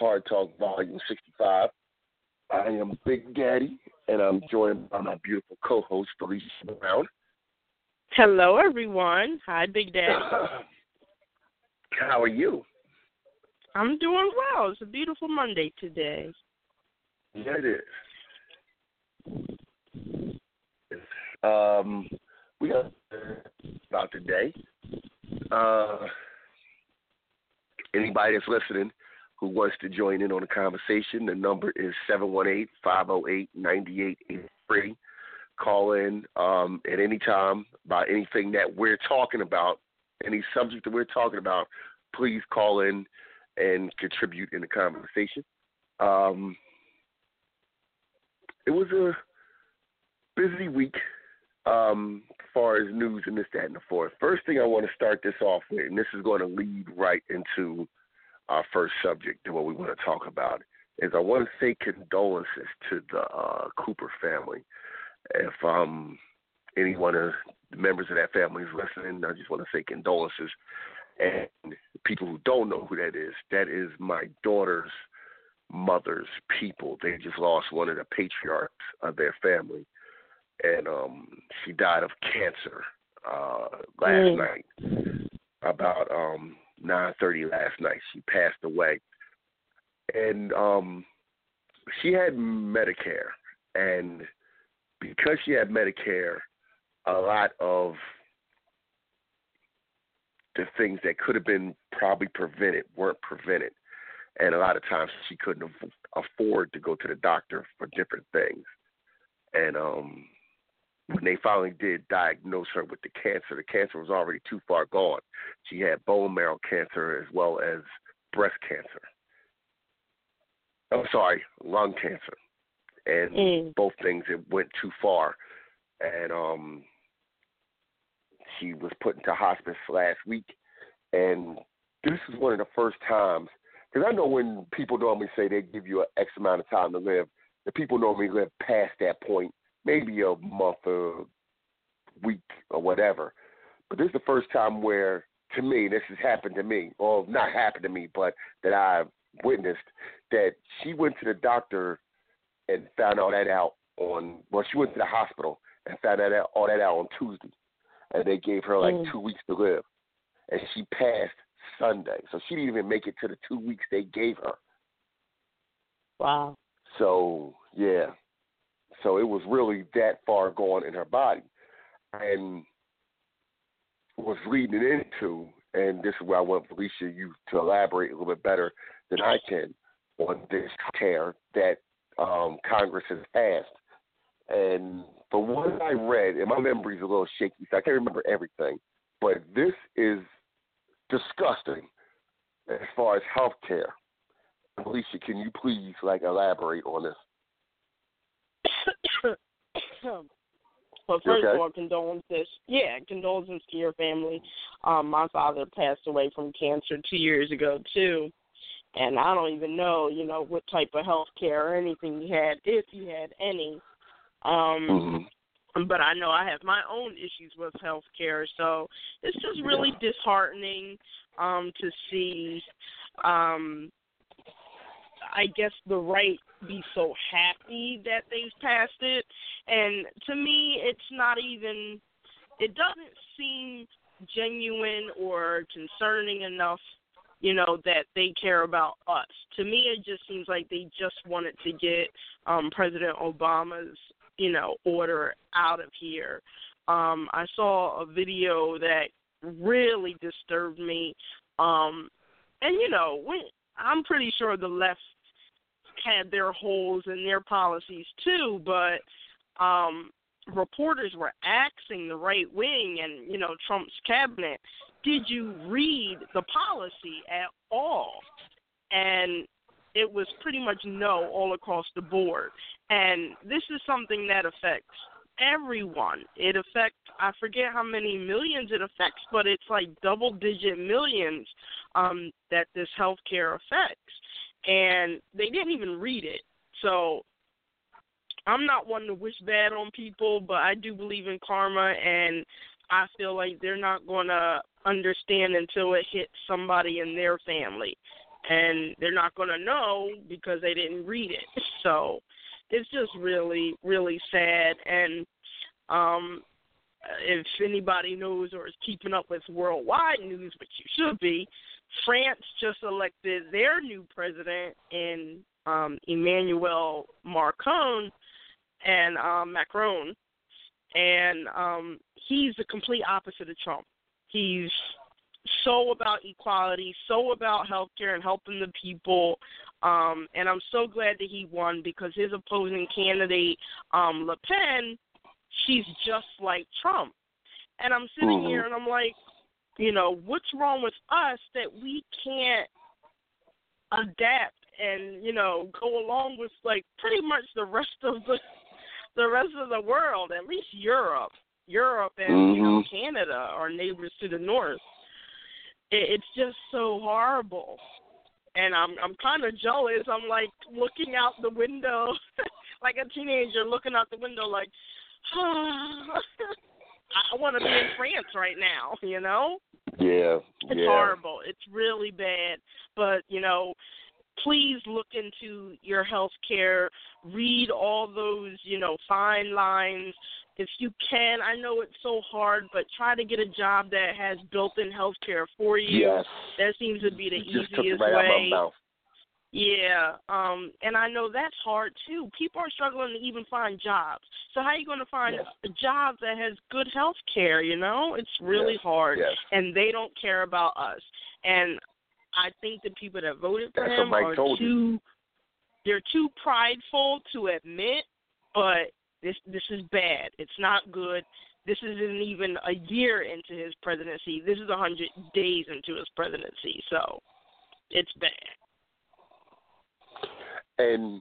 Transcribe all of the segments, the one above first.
Hard Talk, Volume 65. I am Big Daddy, and I'm joined by my beautiful co-host, Felicia Brown. Hello, everyone. Hi, Big Daddy. How are you? I'm doing well. It's a beautiful Monday today. Yeah, it is. Um, we got about today. Uh, anybody that's listening who wants to join in on the conversation, the number is 718-508-9883. Call in um, at any time about anything that we're talking about, any subject that we're talking about. Please call in and contribute in the conversation. Um, it was a busy week um, as far as news and this, that, and the fourth. First thing I want to start this off with, and this is going to lead right into our first subject and what we want to talk about, is I want to say condolences to the uh, Cooper family. If um, any one of the members of that family is listening, I just want to say condolences. And people who don't know who that is, that is my daughter's mother's people. They just lost one of the patriarchs of their family and um she died of cancer uh last Mm. night about um nine thirty last night. She passed away. And um she had medicare. And because she had medicare a lot of the things that could have been probably prevented weren't prevented. And a lot of times she couldn't afford to go to the doctor for different things. And um when they finally did diagnose her with the cancer, the cancer was already too far gone. She had bone marrow cancer as well as breast cancer. Oh, sorry, lung cancer, and Mm. both things it went too far, and um, she was put into hospice last week, and this is one of the first times because I know when people normally say they give you an X amount of time to live, the people normally live past that point maybe a month or week or whatever. But this is the first time where, to me, this has happened to me, or not happened to me, but that I've witnessed that she went to the doctor and found all that out on. Well, she went to the hospital and found that out, all that out on Tuesday, and they gave her like Mm. two weeks to live, and she passed Sunday, so she didn't even make it to the two weeks they gave her. Wow. So yeah, so it was really that far gone in her body, and was leading into, and this is where I want Felicia you to elaborate a little bit better than I can on this care that um, Congress has passed. And from what I read, and my memory is a little shaky, so I can't remember everything, but this is disgusting as far as health care Alicia, can you please like elaborate on this? But first okay? of all, condolences. Yeah, condolences to your family. Um, my father passed away from cancer two years ago too, and I don't even know, you know, what type of health care or anything he had, if he had any. Um, Mm-hmm. but I know I have my own issues with health care, so it's just really disheartening um to see um I guess the right be so happy that they've passed it. And to me it's not even it doesn't seem genuine or concerning enough you know that they care about us. To me it just seems like they just wanted to get um president obama's you know order out of here. Um i saw a video that really disturbed me. Um and you know when i'm pretty sure the left had their holes in their policies too but um reporters were asking the right wing and you know trump's cabinet. Did you read the policy at all? And it was pretty much no all across the board. And this is something that affects everyone. It affects i forget how many millions it affects but it's like double digit millions um that this health care affects and they didn't even read it. So i'm not one to wish bad on people but i do believe in karma and i feel like they're not going to understand until it hits somebody in their family and they're not going to know because they didn't read it. So it's just really really sad and um if anybody knows or is keeping up with worldwide news which you should be france just elected their new president in um emmanuel macron and um macron and um he's the complete opposite of trump he's so about equality, so about healthcare and helping the people. Um, and I'm so glad that he won because his opposing candidate, um, Le Pen, she's just like Trump. And I'm sitting Mhm. here and I'm like, you know, what's wrong with us that we can't adapt and, you know, go along with like pretty much the rest of the the rest of the world, at least Europe. Europe and you know Mhm. Canada are neighbors to the north it, it's just so horrible and i'm i'm kind of jealous i'm like looking out the window like a teenager looking out the window like i want to be in france right now you know? Yeah, it's yeah. horrible. It's really bad. But you know please look into your health care. Read all those you know fine lines. If you can i know it's so hard but try to get a job that has built-in health care for you. Yes. that seems to be the You just took it easiest right way. Yeah, um, and I know that's hard too. People are struggling to even find jobs. So how are you going to find Yes. a job that has good health care? You know, it's really Yes, hard, yes. and they don't care about us. And I think the people that voted for That's him are told you. too they're too prideful to admit. But this this is bad. It's not good. This isn't even a year into his presidency. This is a hundred days into his presidency. So it's bad. And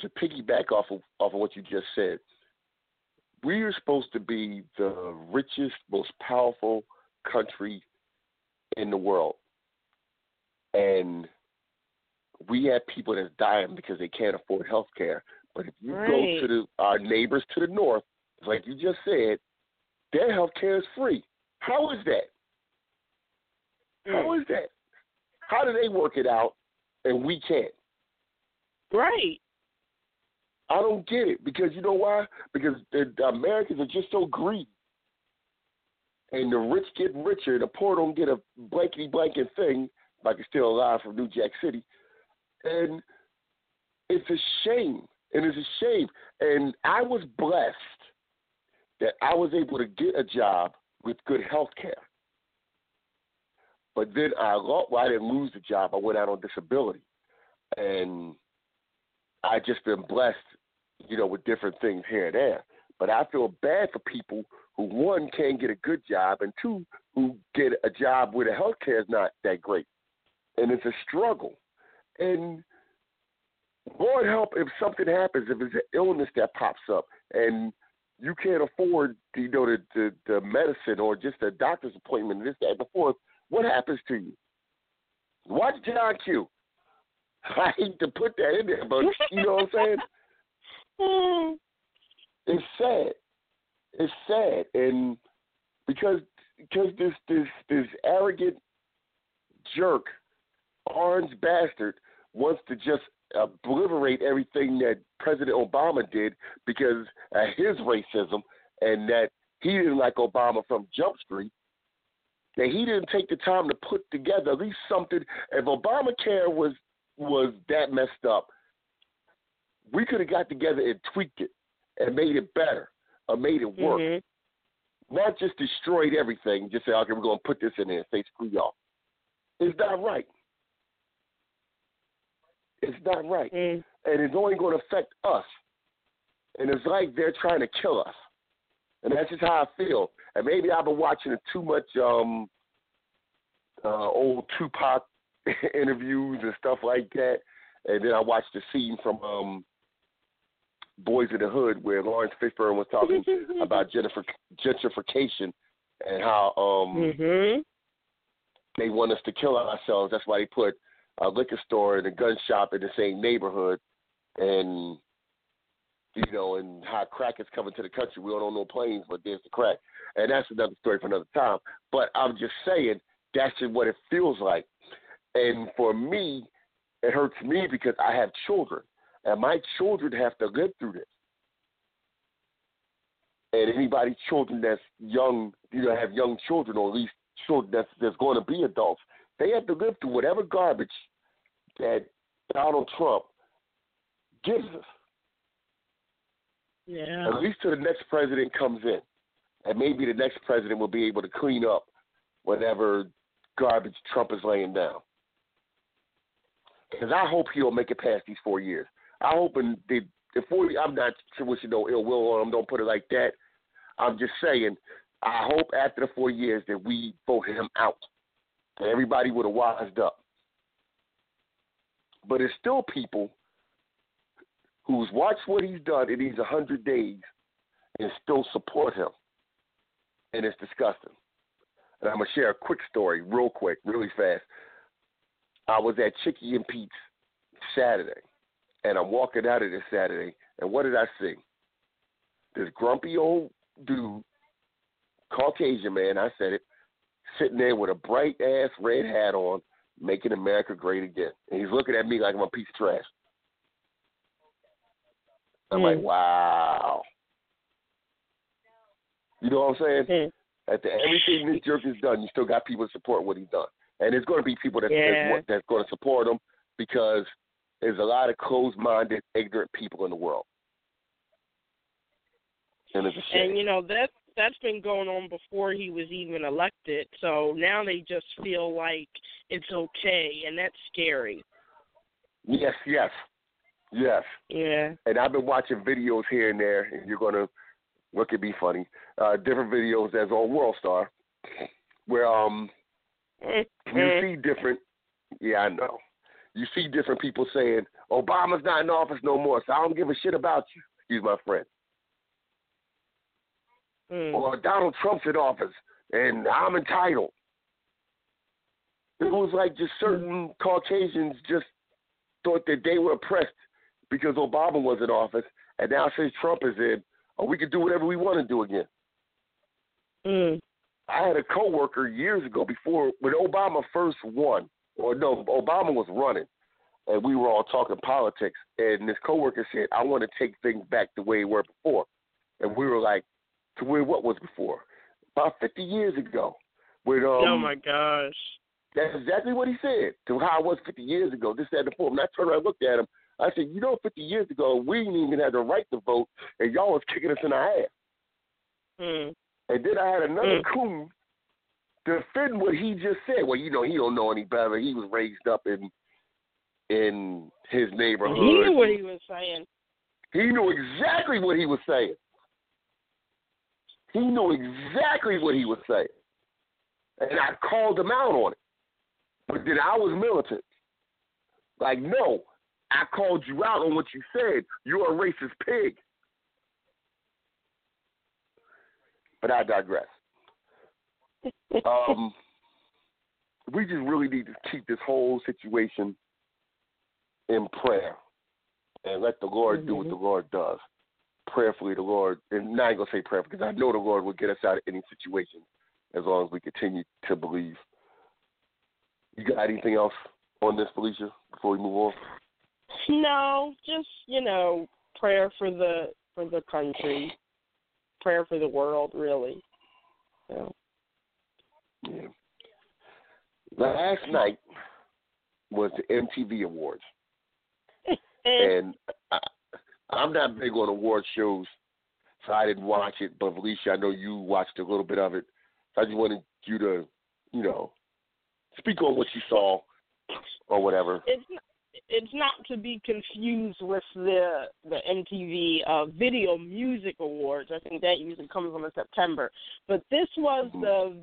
to piggyback off of off of what you just said, we are supposed to be the richest, most powerful country in the world, and we have people that's dying because they can't afford health care. But if you Right. go to the our neighbors to the north, like you just said, their health care is free. How is that? How hmm. is that? How do they work it out and we can't? Right. I don't get it because you know why? Because the, the Americans are just so greedy, and the rich get richer, the poor don't get a blankety blanket thing. like I can still alive from New Jack City, and it's a shame, and it's a shame. And I was blessed that I was able to get a job with good health care. But then I lost, well, I didn't lose the job. I went out on disability, and I just been blessed, you know, with different things here and there. But I feel bad for people who one can't get a good job, and two who get a job where the health care is not that great, and it's a struggle. And Lord help if something happens, if it's an illness that pops up, and you can't afford, you know, the, the the medicine or just a doctor's appointment, this, that, and the fourth. What happens to you? Watch John Q. I hate to put that in there, but you know what I'm saying? It's sad. It's sad, and because because this this this arrogant jerk, orange bastard, wants to just obliterate everything that President Obama did because of his racism and that he didn't like Obama from Jump Street. That he didn't take the time to put together at least something. If Obamacare was was that messed up, we could have got together and tweaked it and made it better or made it work. Mhm. Not just destroyed everything, just say, okay, we're going to put this in there and say, screw y'all. It's not right. It's not right. Mm. And it's only going to affect us. And it's like they're trying to kill us. And that's just how I feel. And maybe I've been watching too much um, uh, old Tupac interviews and stuff like that. And then I watched the scene from um, Boyz n the Hood where Laurence Fishburne was talking about gentrific- gentrification and how um, Mhm. they want us to kill ourselves. That's why they put a liquor store and a gun shop in the same neighborhood, and you know, and how crack is coming to the country. We don't own no planes, but there's the crack, and that's another story for another time. But I'm just saying that's just what it feels like, and for me, it hurts me because I have children, and my children have to live through this. And anybody's children that's young, you know, have young children or at least children that's that's going to be adults, they have to live through whatever garbage that Donald Trump gives us. Yeah. At least till the next president comes in, and maybe the next president will be able to clean up whatever garbage Trump is laying down. Because I hope he'll make it past these four years. I hope in the, the four. I'm not wishing no ill will on him. Don't put it like that. I'm just saying. I hope after the four years that we vote him out, everybody would have wised up. But there's still people who's watched what he's done in these 100 days and still support him. And it's disgusting. And I'm going to share a quick story, real quick, really fast. I was at Chickie and Pete's Saturday, and I'm walking out of this Saturday, and what did I see? This grumpy old dude, Caucasian man, I said it, sitting there with a bright ass red hat on, making America great again. And he's looking at me like I'm a piece of trash. I'm like, Mm. wow. You know what I'm saying? Mm. After everything this jerk has done, you still got people to support what he's done. And there's going to be people that, Yeah. that's, that's going to support him because there's a lot of closed-minded, ignorant people in the world. And it's a shame. And you know that that's been going on before he was even elected. So now they just feel like it's okay, and that's scary. yes, yes, yes. Yeah. And I've been watching videos here and there, and you're going to look at me funny. Uh, different videos as on World Star, where um you Mhm. see different. Yeah, I know. You see different people saying Obama's not in office no more, so I don't give a shit about you. Excuse my friend. Mm. Or Donald Trump's in office, and I'm entitled. It was like just certain Caucasians just thought that they were oppressed because Obama was in office, and now since Trump is in, oh, we can do whatever we want to do again. Mm. I had a coworker years ago before when Obama first won, or no, Obama was running, and we were all talking politics. And this coworker said, "I want to take things back the way they were before," and we were like, "To where what was before?" About fifty years ago. When um, oh my gosh. that's exactly what he said. To how I was fifty years ago. This, that, and the fourth. And I turned around and looked at him. I said, "You know, fifty years ago, we didn't even have the right to vote, and y'all was kicking us in the ass." Mm. And then I had another Mm. coon defend what he just said. Well, you know, he don't know any better. He was raised up in in his neighborhood. He knew what he was saying. He knew exactly what he was saying. He knew exactly what he was saying. And I called him out on it. But then I was militant. Like, no, I called you out on what you said. You're a racist pig. But I digress. um, we just really need to keep this whole situation in prayer and let the Lord do what the Lord does. Prayerfully, the Lord, and now I'm going to say prayer because I know the Lord will get us out of any situation as long as we continue to believe. You got anything else on this, Felicia, before we move on? No, just you know, prayer for the for the country, prayer for the world, really. So. Yeah. Last night was the MTV Awards, and I, I'm not big on award shows, so I didn't watch it. But Felicia, I know you watched a little bit of it. So I just wanted you to, you know, speak on what you saw or whatever. It's not, it's not to be confused with the the MTV uh, Video Music Awards. I think that usually comes on in September. But this was Mhm. the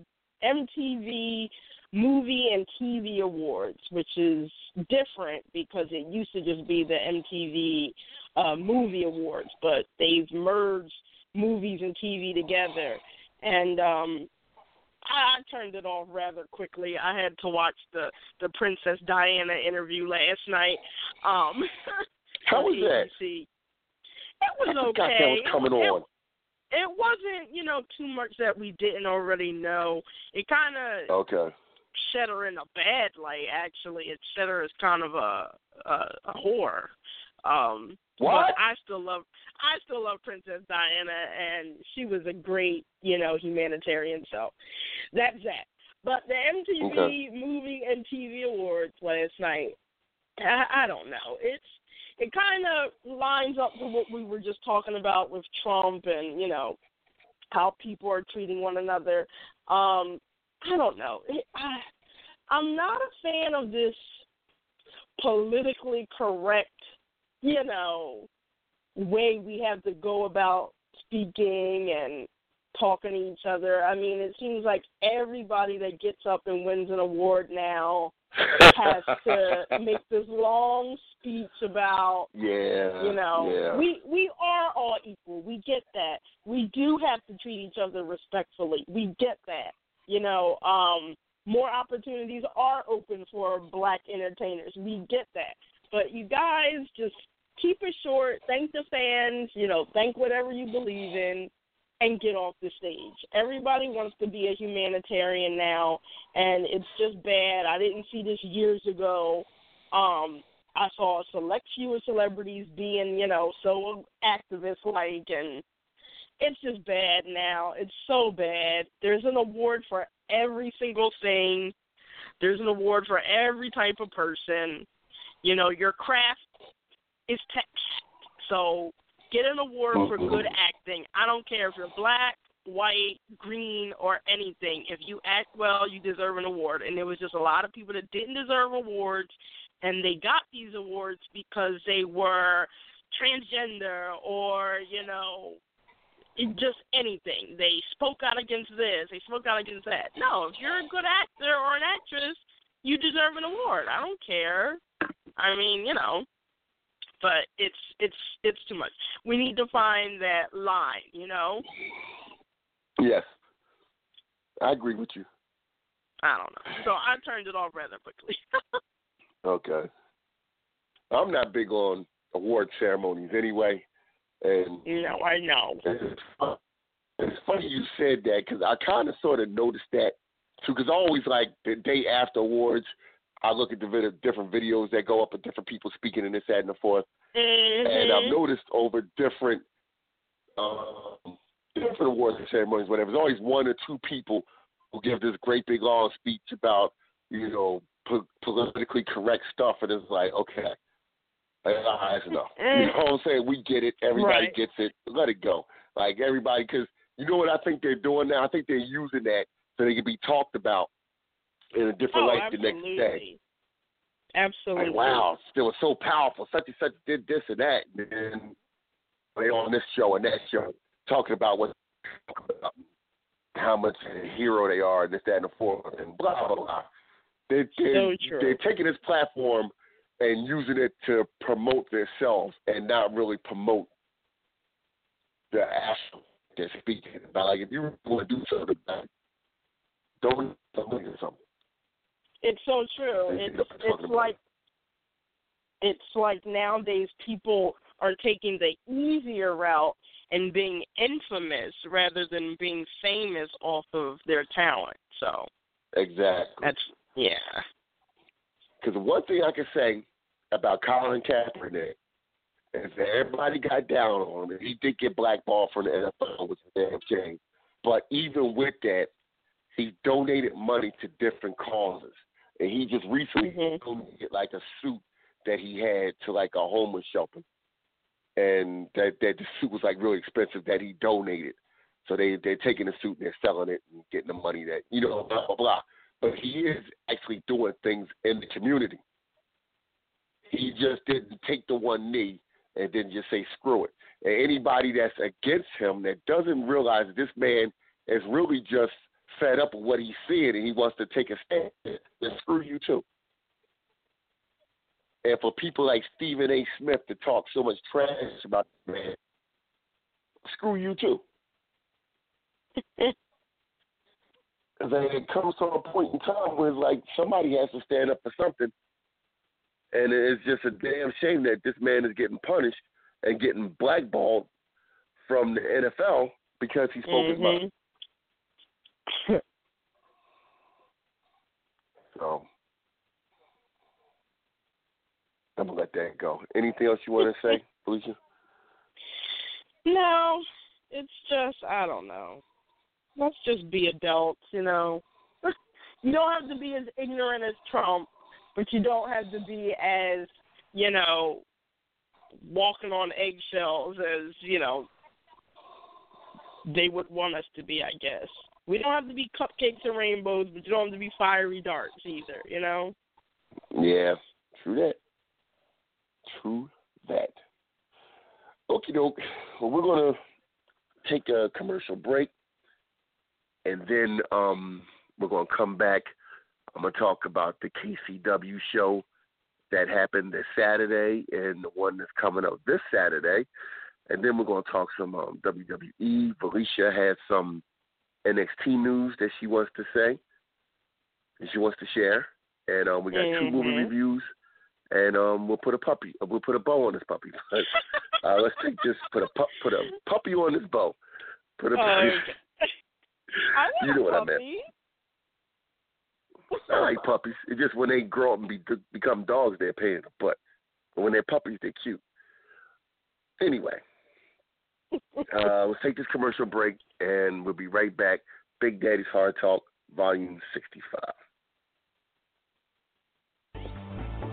MTV Movie and TV Awards, which is different because it used to just be the MTV uh, Movie Awards, but they've merged movies and TV together. And um I, I turned it off rather quickly. I had to watch the the Princess Diana interview last night. Um, How was that? It was I okay. that was coming it, on. It wasn't, you know, too much that we didn't already know. It kind of Okay. set her in a bad light. Actually, it set her as kind of a a, a whore. Um, What? But I still love I still love Princess Diana, and she was a great, you know, humanitarian. So that's that. But the MTV Okay. Movie and TV Awards last night, I, I don't know. It's it kind of lines up to what we were just talking about with Trump and you know how people are treating one another. Um, I don't know. It, I, I'm not a fan of this politically correct, you know, way we have to go about speaking and talking to each other. I mean, it seems like everybody that gets up and wins an award now has to make this long speech about yeah. you know Yeah. we we are all equal we get that we do have to treat each other respectfully we get that you know um more opportunities are open for black entertainers we get that but you guys just keep it short thank the fans you know thank whatever you believe in and get off the stage everybody wants to be a humanitarian now and it's just bad i didn't see this years ago um I saw a select few of celebrities being, you know, so activist like and it's just bad now. It's so bad. There's an award for every single thing. There's an award for every type of person. You know, your craft is text. So get an award for mm-hmm. good acting. I don't care if you're black, white, green, or anything. If you act well, you deserve an award. And there was just a lot of people that didn't deserve awards and they got these awards because they were transgender or you know just anything they spoke out against this they spoke out against that no if you're a good actor or an actress you deserve an award i don't care i mean you know but it's it's it's too much we need to find that line you know Yes. I agree with you. i don't know so i turned it off rather quickly Okay. I'm not big on award ceremonies anyway, and no i know it's, it's funny you said that because I kind of sort of noticed that too. Because always like the day after awards, I look at the vid- different videos that go up of different people speaking and this, that, and the fourth, and I've Mhm. noticed over different um, different awards and ceremonies, whatever. There's always one or two people who give this great big long speech about you know po- politically correct stuff, and it's like okay. Like, ah, that's enough. You know what I'm saying? We get it. Everybody Right. gets it. Let it go. Like everybody, because you know what I think they're doing now. I think they're using that so they can be talked about in a different oh, light the next day. absolutely. Like, wow, it was so powerful. Such and such did this and that. And then they on this show and that show talking about what, how much of a hero they are, and this, that, and the fourth, and blah, blah, blah. They, they, So true. They're taking this platform and using it to promote themselves and not really promote the actual they're speaking about. Like if you want to do something don't or something. It's so true. It's end up talking it's like it's like nowadays people are taking the easier route and being infamous rather than being famous off of their talent. So Exactly. that's yeah. Because one thing I can say about Colin Kaepernick is that everybody got down on him. He did get blackballed from the NFL, which is a damn shame. But even with that, he donated money to different causes. And he just recently Mhm. donated like a suit that he had to like a homeless shelter. And that that the suit was like really expensive that he donated. So they they're taking the suit and they're selling it and getting the money that you know, blah blah blah. But he is actually doing things in the community. He just didn't take the one knee and then just say screw it. And anybody that's against him that doesn't realize that this man is really just fed up with what he's seeing and he wants to take a stand, then screw you too. And for people like Stephen A. Smith to talk so much trash about the man, screw you too. then it comes to a point in time where it's like somebody has to stand up for something. And it's just a damn shame that this man is getting punished and getting blackballed from the NFL because he spoke his mind. Mm-hmm. So I'm gonna let that go. Anything else you want to say, Felicia? No, it's just I don't know. Let's just be adults, you know. you don't have to be as ignorant as Trump, but you don't have to be as, you know, walking on eggshells as, you know, they would want us to be, I guess. We don't have to be cupcakes and rainbows, but you don't have to be fiery darts either, you know? Yeah, true that. True that. Okie doke. Well, we're gonna take a commercial break, and then um, we're gonna come back. I'm gonna talk about the KCW show that happened this Saturday and the one that's coming up this Saturday, and then we're gonna talk some um, WWE. Felicia has some NXT news that she wants to say, and she wants to share, and um, we got two movie Mhm. reviews and um, we'll put a puppy. uh, We'll put a bow on this puppy. uh, let's take this. Put a pu- put a puppy on this bow. Put a. Oh. I want You know a what I meant. I like puppies. It's just when they grow up and be, become dogs, they're paying the butt. But when they're puppies, they're cute. Anyway, uh, let's take this commercial break, and we'll be right back. Big Daddy's Hard Talk, Volume 65.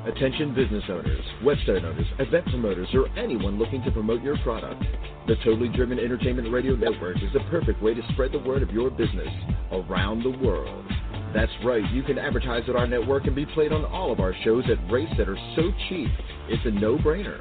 Attention business owners, website owners, event promoters, or anyone looking to promote your product. The Totally Driven Entertainment Radio Network is the perfect way to spread the word of your business around the world. That's right, you can advertise at our network and be played on all of our shows at rates that are so cheap, it's a no-brainer.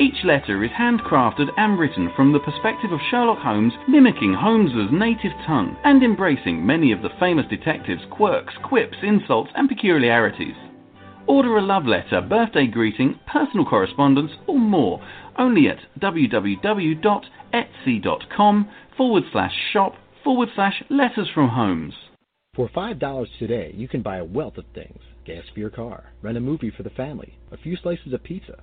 Each letter is handcrafted and written from the perspective of Sherlock Holmes, mimicking Holmes's native tongue and embracing many of the famous detective's quirks, quips, insults, and peculiarities. Order a love letter, birthday greeting, personal correspondence, or more only at www.etsy.com forward slash shop forward slash letters from Holmes. For $5 today, you can buy a wealth of things gas for your car, rent a movie for the family, a few slices of pizza.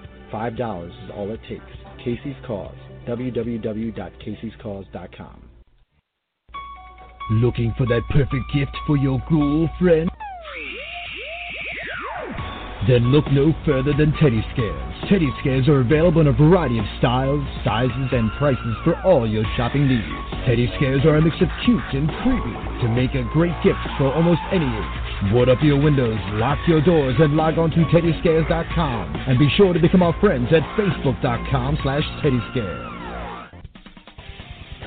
$5 is all it takes. Casey's Cause. www.caseyscause.com. Looking for that perfect gift for your girlfriend? Then look no further than Teddy Scares. Teddy Scares are available in a variety of styles, sizes, and prices for all your shopping needs. Teddy Scares are a mix of cute and creepy to make a great gift for almost any age. Board up your windows, lock your doors, and log on to teddyscares.com. And be sure to become our friends at facebook.com slash teddyscares.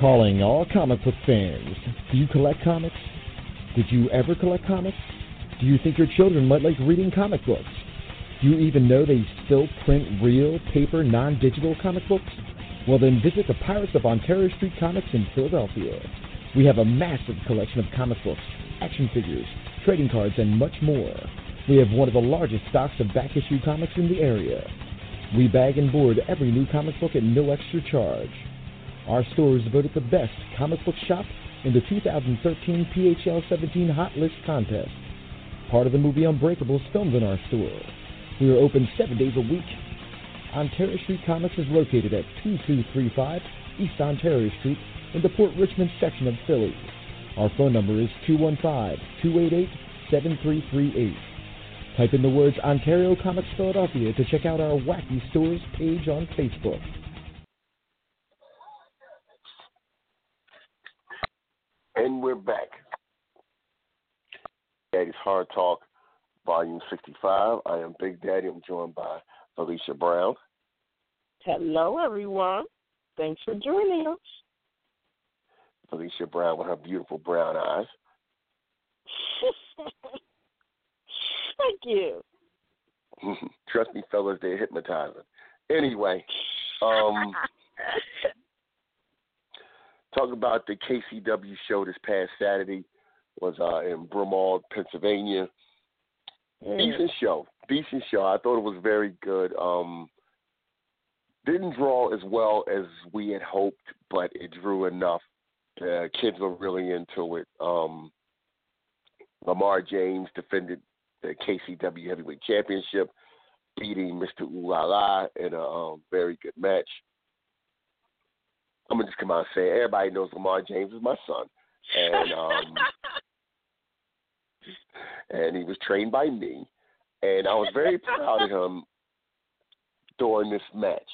Calling all comic book fans. Do you collect comics? Did you ever collect comics? Do you think your children might like reading comic books? Do you even know they still print real, paper, non digital comic books? Well, then visit the Pirates of Ontario Street Comics in Philadelphia. We have a massive collection of comic books, action figures, trading cards, and much more. We have one of the largest stocks of back issue comics in the area. We bag and board every new comic book at no extra charge. Our store is voted the best comic book shop in the 2013 PHL 17 Hot List contest. Part of the movie Unbreakable is filmed in our store. We are open seven days a week. Ontario Street Comics is located at 2235 East Ontario Street in the Port Richmond section of Philly. Our phone number is 215-288-7338. Type in the words Ontario Comics Philadelphia to check out our Wacky Stores page on Facebook. And we're back. Daddy's Hard Talk, Volume 65. I am Big Daddy. I'm joined by Felicia Brown. Hello, everyone. Thanks for joining us. Felicia Brown with her beautiful brown eyes. Thank you. Trust me, fellas, they're hypnotizing. Anyway, um, talk about the KCW show this past Saturday was uh, in Broomall, Pennsylvania. Mm. Decent show, decent show. I thought it was very good. Um, didn't draw as well as we had hoped, but it drew enough. The kids were really into it. Um, Lamar James defended the KCW Heavyweight Championship, beating Mr. Ooh La La in a um, very good match. I'm gonna just come out and say everybody knows Lamar James is my son, and um, and he was trained by me, and I was very proud of him during this match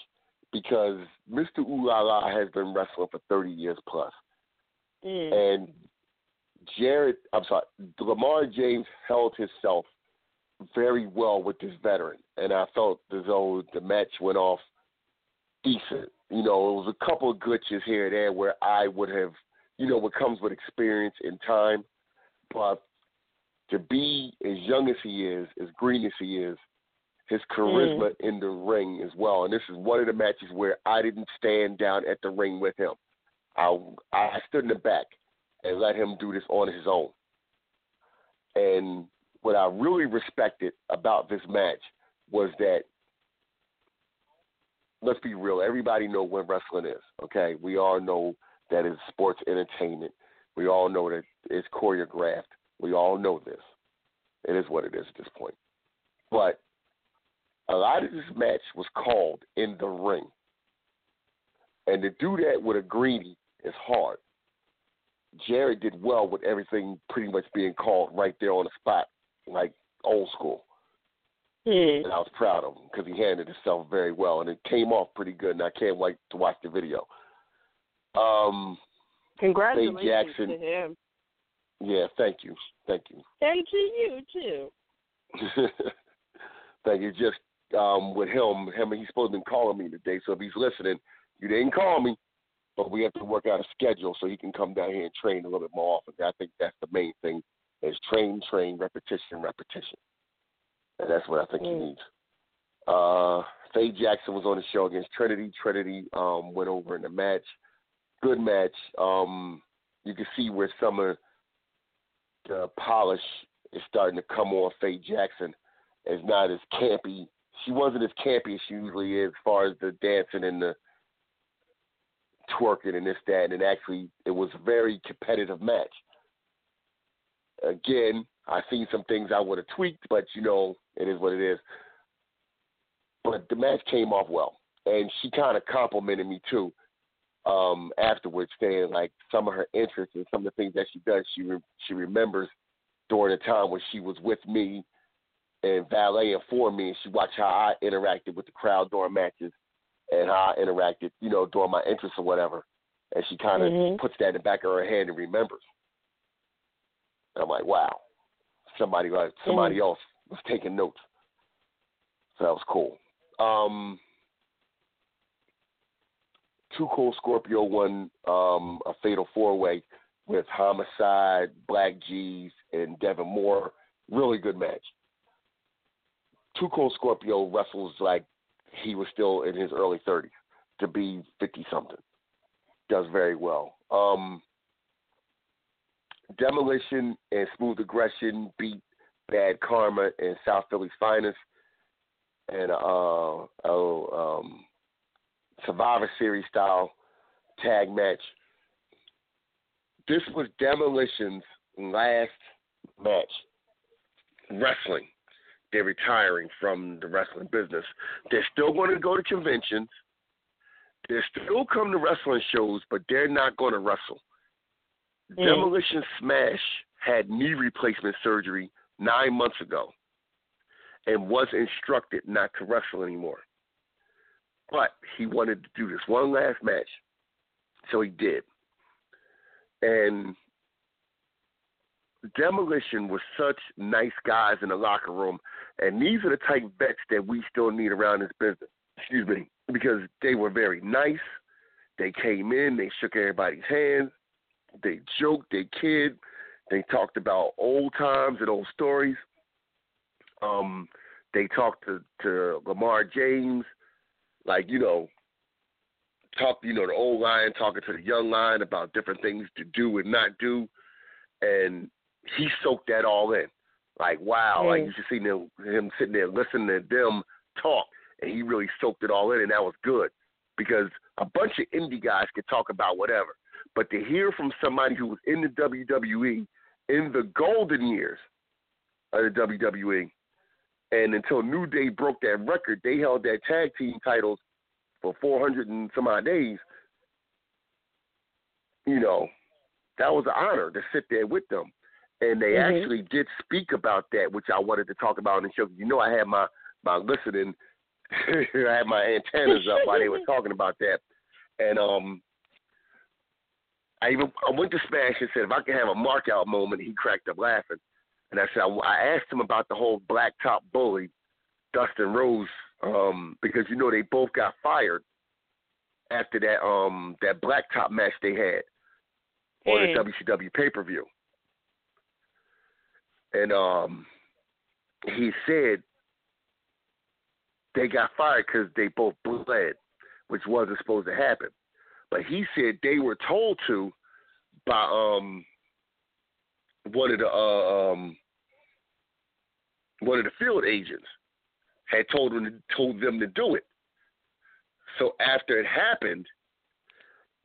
because Mr. Ooh La La has been wrestling for 30 years plus, Mm. and Jared, I'm sorry, Lamar James held himself very well with this veteran, and I felt as though the match went off decent. You know, it was a couple of glitches here and there where I would have, you know, what comes with experience and time, but to be as young as he is, as green as he is, his charisma in the ring as well. And this is one of the matches where I didn't stand down at the ring with him. I I stood in the back and let him do this on his own. And what I really respected about this match was that let's be real, everybody know what wrestling is, okay? We all know that it's sports entertainment. We all know that it's choreographed. We all know this. It is what it is at this point. But a lot of this match was called in the ring. And to do that with a greenie is hard. Jared did well with everything pretty much being called right there on the spot, like old school. Mm. And I was proud of him because he handled himself very well, and it came off pretty good. And I can't wait to watch the video. Um, Congratulations Jackson. to him. yeah, thank you, thank you. And to you, too. Thank you. Just um, with him, him he's supposed to be calling me today. So if he's listening, you didn't call me, but we have to work out a schedule so he can come down here and train a little bit more often. I think that's the main thing: is train, train, repetition, repetition, and that's what I think he Mm. needs. Uh, Faye Jackson was on the show against Trinity. Trinity um, went over in the match. Good match. Um, you can see where some of the polish is starting to come on Faye Jackson. It's not as campy. She wasn't as campy as she usually is as far as the dancing and the twerking and this, that, and actually it was a very competitive match. Again, I seen some things I would have tweaked, but you know, it is what it is. but the match came off well, and she kind of complimented me too. Um, afterwards, saying like some of her interests and some of the things that she does, she re- she remembers during the time when she was with me and valet for me, and she watched how I interacted with the crowd during matches and how I interacted, you know, during my interests or whatever. And she kind of Mhm. puts that in the back of her head and remembers. And I'm like, wow, somebody like somebody else was taking notes. So that was cool. Um, Two Cold Scorpio won um, a fatal four way with Homicide, Blk Jeez, and Devon Moore. Really good match. Two Cold Scorpio wrestles like he was still in his early 30s to be 50 something. Does very well. Um, Demolition and Smooth Aggression beat Bad Karma and South Philly's Finest. And uh, oh, um, Survivor Series style tag match. This was Demolition's last match wrestling. They're retiring from the wrestling business. They're still going to go to conventions. They're still come to wrestling shows, but they're not going to wrestle. Mm. Demolition Smash had knee replacement surgery nine months ago and was instructed not to wrestle anymore. But he wanted to do this one last match, so he did. And Demolition was such nice guys in the locker room, and these are the type of vets that we still need around this business. Excuse me, because they were very nice. They came in, they shook everybody's hands, they joked, they kid, they talked about old times and old stories. Um, they talked to to Lamar James, like you know, talk you know the old lion talking to the young lion about different things to do and not do, and he soaked that all in. Like wow, like you should see him, him sitting there listening to them talk, and he really soaked it all in, and that was good because a bunch of indie guys could talk about whatever, but to hear from somebody who was in the WWE in the golden years of the WWE, and until New Day broke that record, they held that tag team titles for 400 and some odd days. You know, that was an honor to sit there with them. And they Mhm. actually did speak about that, which I wanted to talk about on the show. You know, I had my my listening, I had my antennas up while they were talking about that, and um, I even I went to Smash and said if I could have a mark out moment, he cracked up laughing, and I said I, I asked him about the whole black top bully, Dustin Rhodes, um, because you know they both got fired after that um that black top match they had on Mm. the WCW pay per view. And um, he said they got fired because they both bled, which wasn't supposed to happen. But he said they were told to by um one of the uh, um one of the field agents had told them to, told them to do it. So after it happened,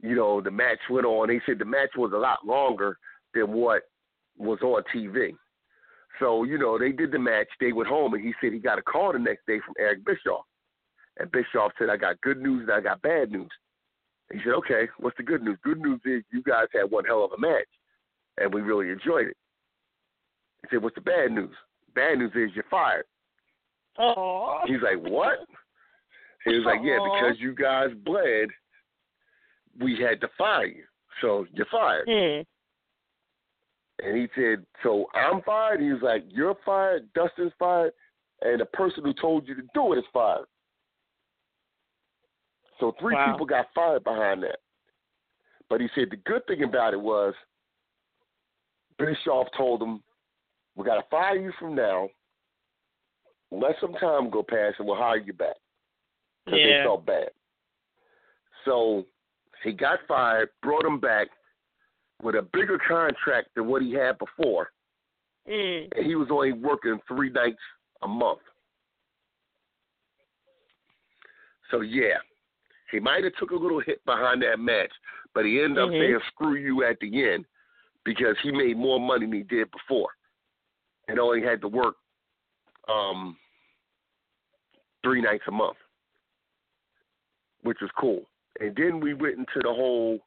you know, the match went on. They said the match was a lot longer than what was on TV. So, you know, they did the match, they went home, and he said he got a call the next day from Eric Bischoff. And Bischoff said, I got good news and I got bad news. He said, okay, what's the good news? Good news is you guys had one hell of a match, and we really enjoyed it. He said, what's the bad news? Bad news is you're fired. Oh. He's like, what? He was like, yeah, because you guys bled, we had to fire you. So you're fired. Mm. And he said, so I'm fired? He was like, you're fired, Dustin's fired, and the person who told you to do it is fired. So three Wow. people got fired behind that. But he said the good thing about it was Bischoff told him, we got to fire you from now. Let some time go past and we'll hire you back. Because they felt bad. So he got fired, brought him back with a bigger contract than what he had before. Mm. And he was only working three nights a month. So yeah, he might have took a little hit behind that match, but he ended up Mhm. saying "screw you" at the end because he made more money than he did before, and only had to work um three nights a month, which was cool. And then we went into the whole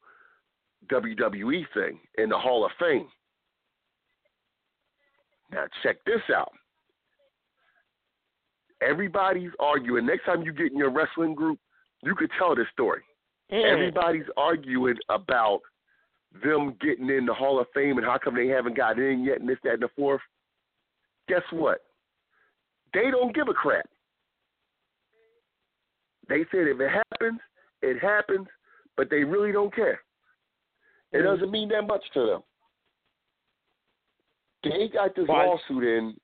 WWE thing in the Hall of Fame. Now check this out. Everybody's arguing. Next time you get in your wrestling group, you could tell this story. Mm. Everybody's arguing about them getting in the Hall of Fame and how come they haven't got in yet and this, that, and the fourth. Guess what? They don't give a crap. They said if it happens, it happens, but they really don't care. It doesn't mean that much to them. They got this Why? lawsuit in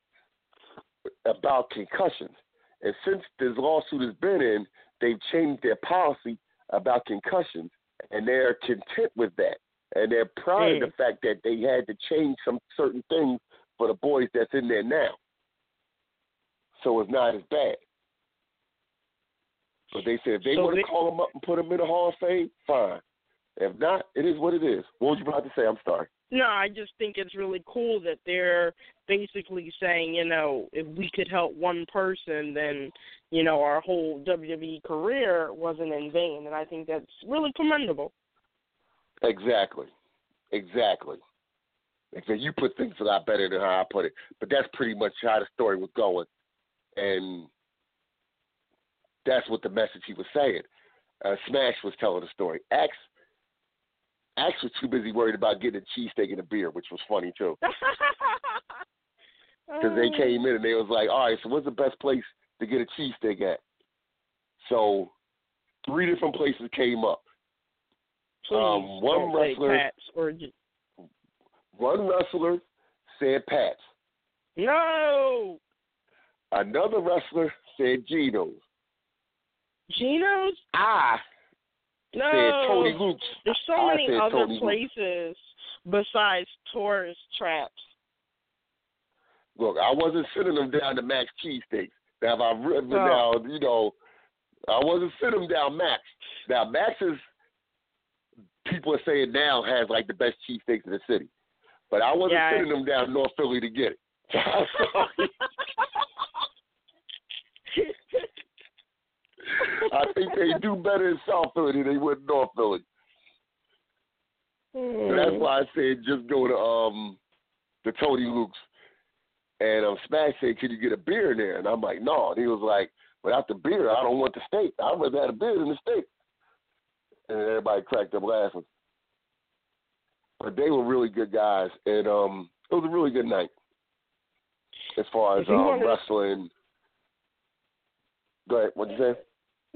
about concussions. And since this lawsuit has been in, they've changed their policy about concussions, and they're content with that. And they're proud of Mm. the fact that they had to change some certain things for the boys that's in there now. So it's not as bad. But they said if they So want to they- call them up and put them in the Hall of Fame, fine. If not, it is what it is. What was you about to say? I'm sorry. No, I just think it's really cool that they're basically saying, you know, if we could help one person, then, you know, our whole WWE career wasn't in vain. And I think that's really commendable. Exactly. Exactly. You put things a lot better than how I put it. But that's pretty much how the story was going. And that's what the message he was saying. Uh, Smash was telling the story. Axe, Was too busy worried about getting a cheesesteak and a beer, which was funny too. Because they came in and they was like, all right, so what's the best place to get a cheesesteak at? So three different places came up. Please um, one wrestler- Pats or One wrestler said Pat's. no Another wrestler said Geno's. Geno's. I No, said Tony Luke's. there's so I many other Tony Luke's. places besides tourist traps. Look, I wasn't sending them down to Max cheesesteaks. Now, if I re- No. now, you know, I wasn't sending them down Max. Now, Max's people are saying now has like the best cheesesteaks in the city, but I wasn't Yeah. sending them down North Philly to get it. I think they do better in South Philly than they would in North Philly. So that's why I said just go to um the Tony Luke's. And um Smash said, Can you get a beer in there? And I'm like, No. And he was like, Without the beer, I don't want the steak. I'd rather have a beer than the steak. And everybody cracked up laughing. But they were really good guys and um it was a really good night. As far as um, wrestling Go ahead, what'd you say?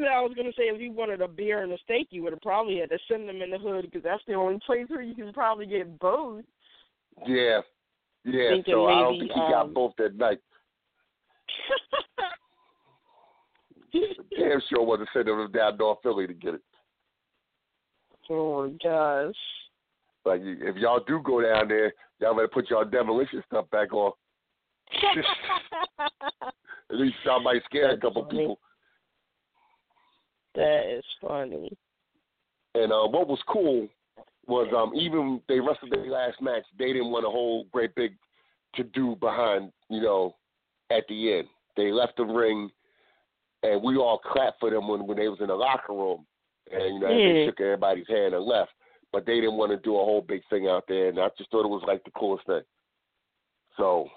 I was gonna say if you wanted a beer and a steak, you would have probably had to send them in the hood because that's the only place where you can probably get both. Yeah. Yeah, Thinking so I don't maybe, think he got um, both that night. Damn sure wasn't sending them down North Philly to get it. oh my gosh. Like, if y'all do go down there, y'all better put y'all demolition stuff back on. At least y'all might scare a couple funny. people. That is funny. And uh, what was cool was um, even they wrestled their last match, they didn't want a whole great big to do behind, you know, at the end. They left the ring, and we all clapped for them when when they was in the locker room, and you know they shook everybody's hand and left. But they didn't want to do a whole big thing out there, and I just thought it was like the coolest thing. So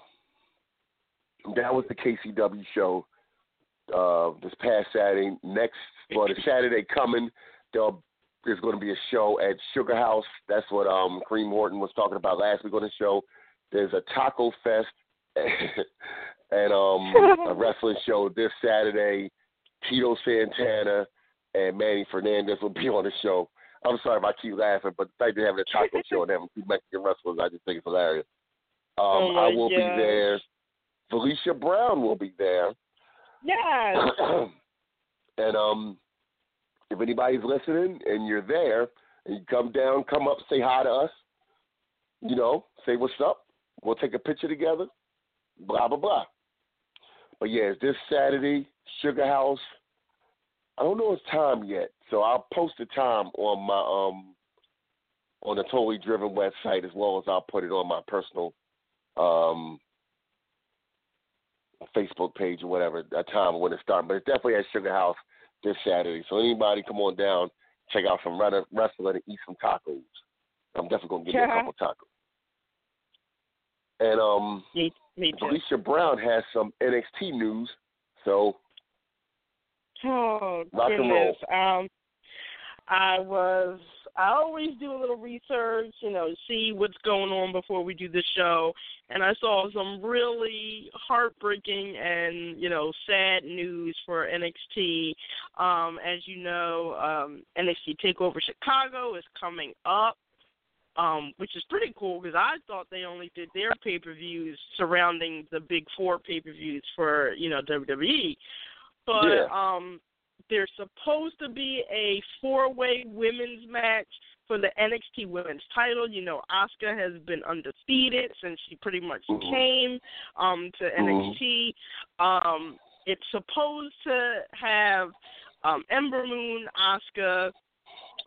that was the KCW show uh, this past Saturday. Next, well, the Saturday coming, there'll there's going to be a show at Sugar House. That's what um Kareem Horton was talking about last week on the show. There's a taco fest and um a wrestling show this Saturday. Tito Santana and Manny Fernandez will be on the show. I'm sorry if I keep laughing, but the fact they're having a taco show and having two Mexican wrestlers, I just think it's hilarious. Um, Oh I will be there. Valicia Brown will be there. Yes. and um, if anybody's listening and you're there and you come down, come up, say hi to us. You know, say what's up. We'll take a picture together. Blah blah blah. But yeah, it's this Saturday, Sugar House. I don't know its time yet, so I'll post the time on my um on the Totally Driven website as well as I'll put it on my personal um Facebook page or whatever a time when it starts. But it's definitely at Sugar House this Saturday. So anybody come on down, check out some wrestling and eat some tacos. I'm definitely gonna get me a couple tacos. And um, Me, me too. Valicia Brown has some NXT news. So Oh Rock and roll. Um, I was. I always do a little research, you know, see what's going on before we do the show, and I saw some really heartbreaking and you know sad news for NXT. Um, as you know, um, NXT Takeover Chicago is coming up. Um, which is pretty cool because I thought they only did their pay per views surrounding the big four pay per views for you know WWE, but Yeah. um, there's supposed to be a four-way women's match for the NXT Women's Title. You know, Asuka has been undefeated since she pretty much Mhm. came um, to NXT. Um, it's supposed to have um, Ember Moon, Asuka,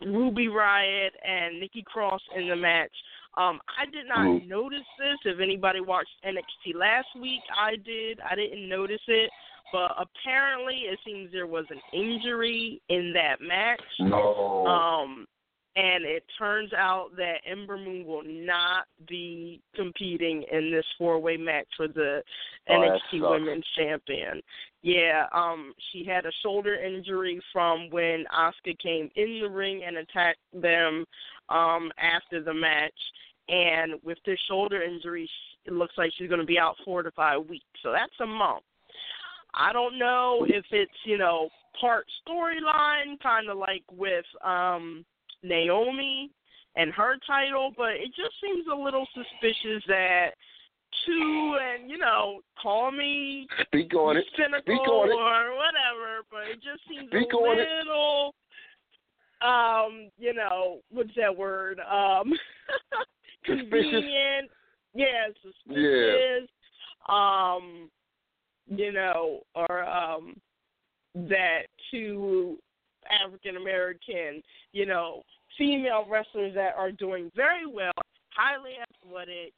Ruby Riot, and Nikki Cross in the match. Um, I did not Mhm. notice this. If anybody watched NXT last week, I did. I didn't notice it, but apparently it seems there was an injury in that match. no, Um, and it turns out that Ember Moon will not be competing in this four-way match for the Oh, NXT. Women's Champion. Yeah, um, she had a shoulder injury from when Asuka came in the ring and attacked them um, after the match. And with this shoulder injury, it looks like she's going to be out four to five weeks. So that's a month. I don't know if it's you know part storyline, kind of like with um Naomi and her title, but it just seems a little suspicious that two and you know call me speak on it. cynical Speak on it. or whatever, but it just seems Speak a little um you know what's that word um Suspicious. convenient yeah suspicious um you know or um that two African American you know female wrestlers that are doing very well highly athletic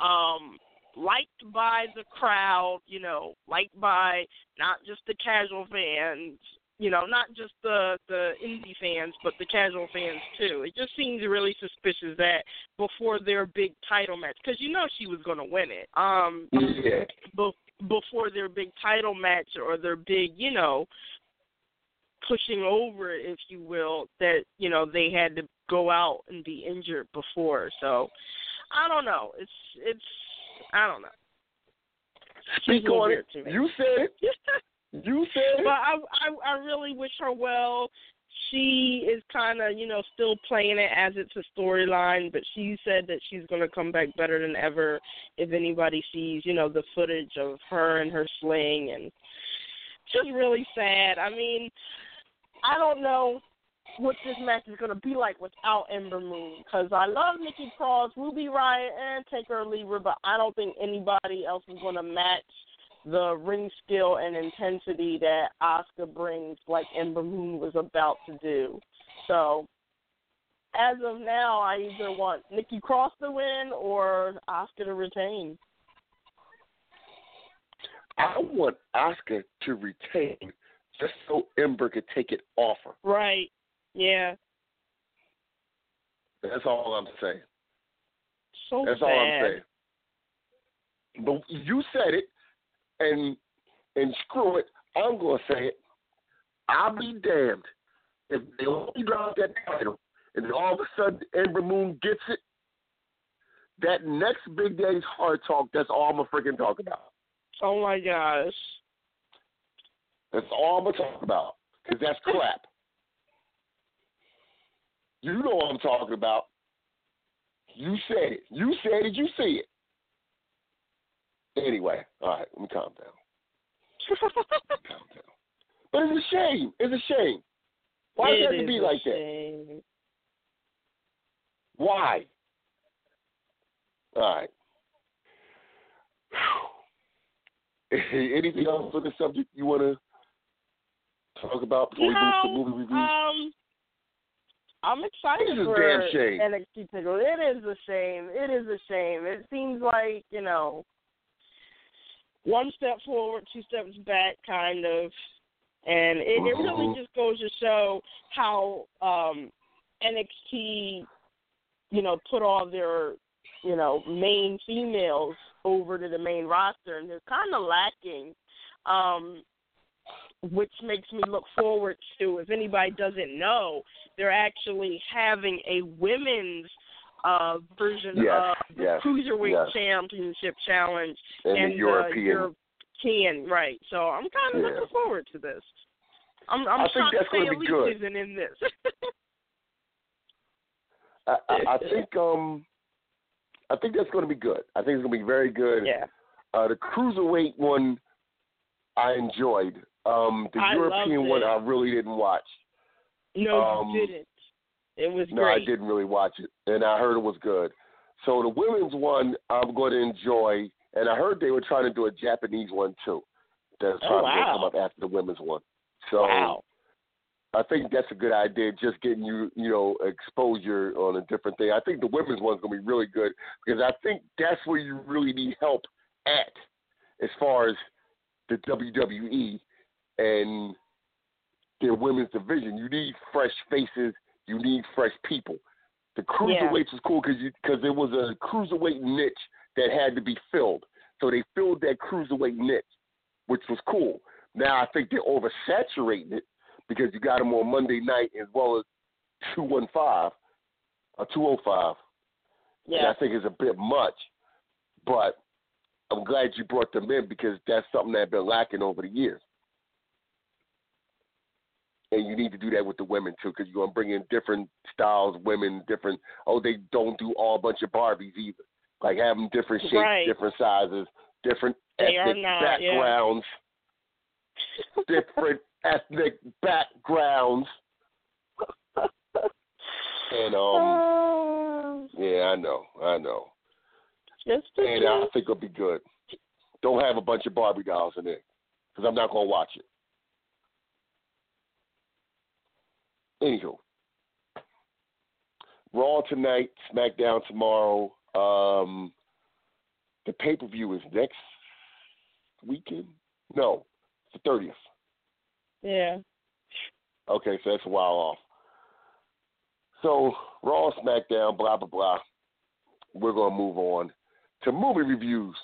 um liked by the crowd you know liked by not just the casual fans you know, not just the the indie fans, but the casual fans too. It just seems really suspicious that before their big title match, because you know she was going to win it. Um, Yeah. be- before their big title match or their big, you know, pushing over, if you will, that you know they had to go out and be injured before. So I don't know. It's it's I don't know. Speak on it. to me. You said it. You said But it. I, I I really wish her well. She is kind of you know still playing it as it's a storyline, but she said that she's going to come back better than ever if anybody sees you know the footage of her and her sling and just really sad. I mean, I don't know what this match is going to be like without Ember Moon because I love Nikki Cross, Ruby Riot, and Taker Lever, but I don't think anybody else is going to match the ring skill and intensity that Asuka brings, like Ember Moon was about to do. So, as of now, I either want Nikki Cross to win or Asuka to retain. I want Asuka to retain just so Ember could take it off her. Right? Yeah. That's all I'm saying. So That's sad. all I'm saying. But you said it, and and screw it. I'm gonna say it. I'll be damned if they only drop that title and all of a sudden Ember Moon gets it. That next Big Day's hard talk. That's all I'm gonna freaking talk about. Oh my gosh. That's all I'm gonna talk about because that's crap. You know what I'm talking about. You said it. You said it. You see it. Anyway, all right, let me calm down. calm down. But it's a shame. It's a shame. Why does it have to be like that? Why? All right. Anything else for the subject you want to talk about before we move to movie reviews? Um, I'm excited It for damn shame. NXT Takeover. It is a shame. It is a shame. It seems like you know, one step forward, two steps back, kind of, and it, it really Mhm. just goes to show how um, NXT, you know, put all their, you know, main females over to the main roster, and they're kind of lacking. Um, which makes me look forward to. If anybody doesn't know, they're actually having a women's uh, version Yes, of the yes, Cruiserweight yes. Championship Challenge And the and European- European, right? So I'm kind of Yeah. looking forward to this. I'm, I'm I think that's be good. isn't in this. I, I, I think um, I think that's going to be good. I think it's going to be very good. yeah, Uh, the cruiserweight one, I enjoyed. Um, the I European one. I really didn't watch. no, Um, you didn't. It was No, great. I didn't really watch it, and I heard it was good. So the women's one, I'm going to enjoy, and I heard they were trying to do a Japanese one too. That's Oh, probably going to come up after the women's one. So wow. I think that's a good idea, just getting you, you know, exposure on a different thing. I think the women's one's gonna be really good because I think that's where you really need help at, as far as the WWE and their women's division. You need fresh faces. You need fresh people. The cruiserweights was cool because because there was a cruiserweight niche that had to be filled, so they filled that cruiserweight niche, which was cool. Now I think they're oversaturating it because you got them on Monday night as well as two one five or two oh five. And Yeah. I think it's a bit much, but I'm glad you brought them in because that's something that's been lacking over the years. And you need to do that with the women too, because you're gonna bring in different styles, women, different. Oh, they don't do all bunch of Barbies either. Like have them different shapes, Right. different sizes, different They ethnic not, yeah. backgrounds, different ethnic backgrounds. And um, yeah, I know, I know. Just And I think it'll be good. Don't have a bunch of Barbie dolls in it, because I'm not gonna watch it. Anywho, Raw tonight, SmackDown tomorrow. Um, the pay per view is next weekend. No, it's the thirtieth. Yeah. Okay, so that's a while off. So Raw, SmackDown, blah blah blah. We're gonna move on to movie reviews.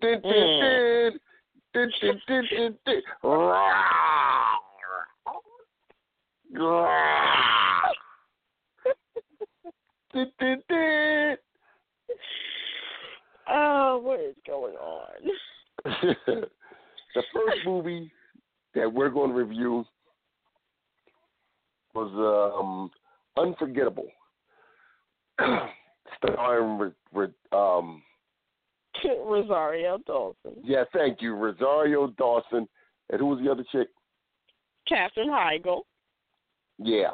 Dun, dun, Mm. dun. Dun, dun, dun, dun, dun. Rah. Rah. Dun, dun, dun. Oh, what is going on? the first movie that we're going to review was um, Unforgettable, starring um, Rosario Dawson, yeah, thank you, Rosario Dawson, and who was the other chick? Katherine Heigl. Yeah,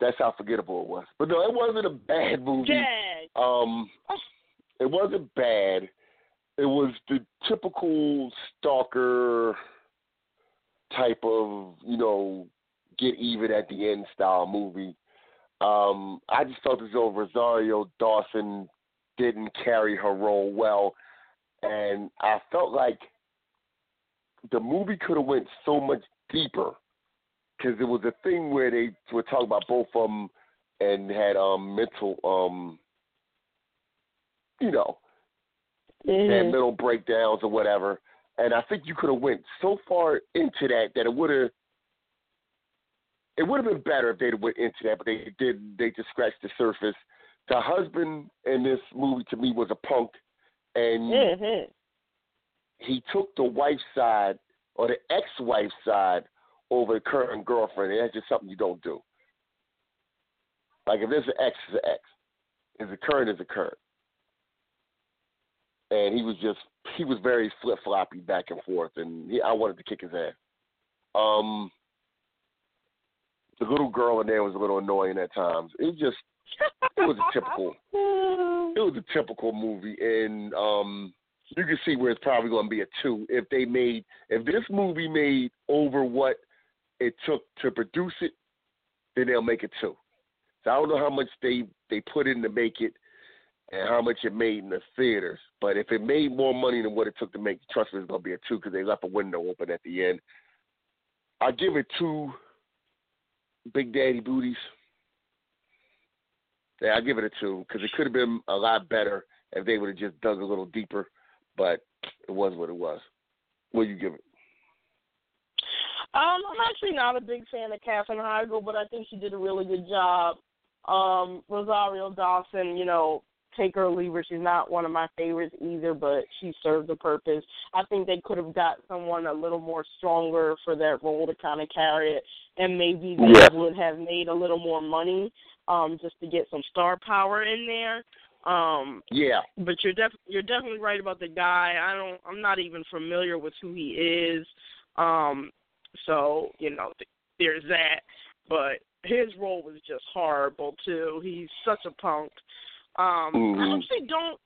that's how forgettable it was. But no, it wasn't a bad movie. Um, it wasn't bad. It was the typical stalker type of, you know, get even at the end style movie. Um, I just felt as though Rosario Dawson didn't carry her role well, and I felt like the movie could have went so much deeper because there was a thing where they were talking about both of them and had um mental um you know had Mhm. mental breakdowns or whatever. And I think you could have went so far into that that it would have it would have been better if they'd have went into that, but they did. They just scratched the surface. The husband in this movie to me was a punk, and Mhm. he took the wife's side or the ex-wife's side over the current girlfriend. That's just something you don't do. Like if there's an ex, it's an ex. If a current, is a current. And he was just he was very flip floppy back and forth, and he, I wanted to kick his ass. Um, the little girl in there was a little annoying at times. It just it was a typical it was a typical movie, and um, you can see where it's probably going to be a two if they made if this movie made over what it took to produce it, then they'll make it two. So I don't know how much they they put in to make it, and how much it made in the theaters. But if it made more money than what it took to make, trust me, it's gonna be a two because they left a window open at the end. I give it two Big Daddy booties. Yeah, I give it a two because it could have been a lot better if they would have just dug a little deeper. But it was what it was. What do you give it? Um, I'm actually not a big fan of Katherine Heigl, but I think she did a really good job. Um, Rosario Dawson, you know, take her or leave her. She's not one of my favorites either, but she served a purpose. I think they could have got someone a little more stronger for that role to kind of carry it, and maybe they Yeah. would have made a little more money um, just to get some star power in there. Um, Yeah. but you're def you're definitely right about the guy. I don't I'm not even familiar with who he is. Um so, you know, th- there's that. But his role was just horrible too. He's such a punk. Um I Mhm. actually don't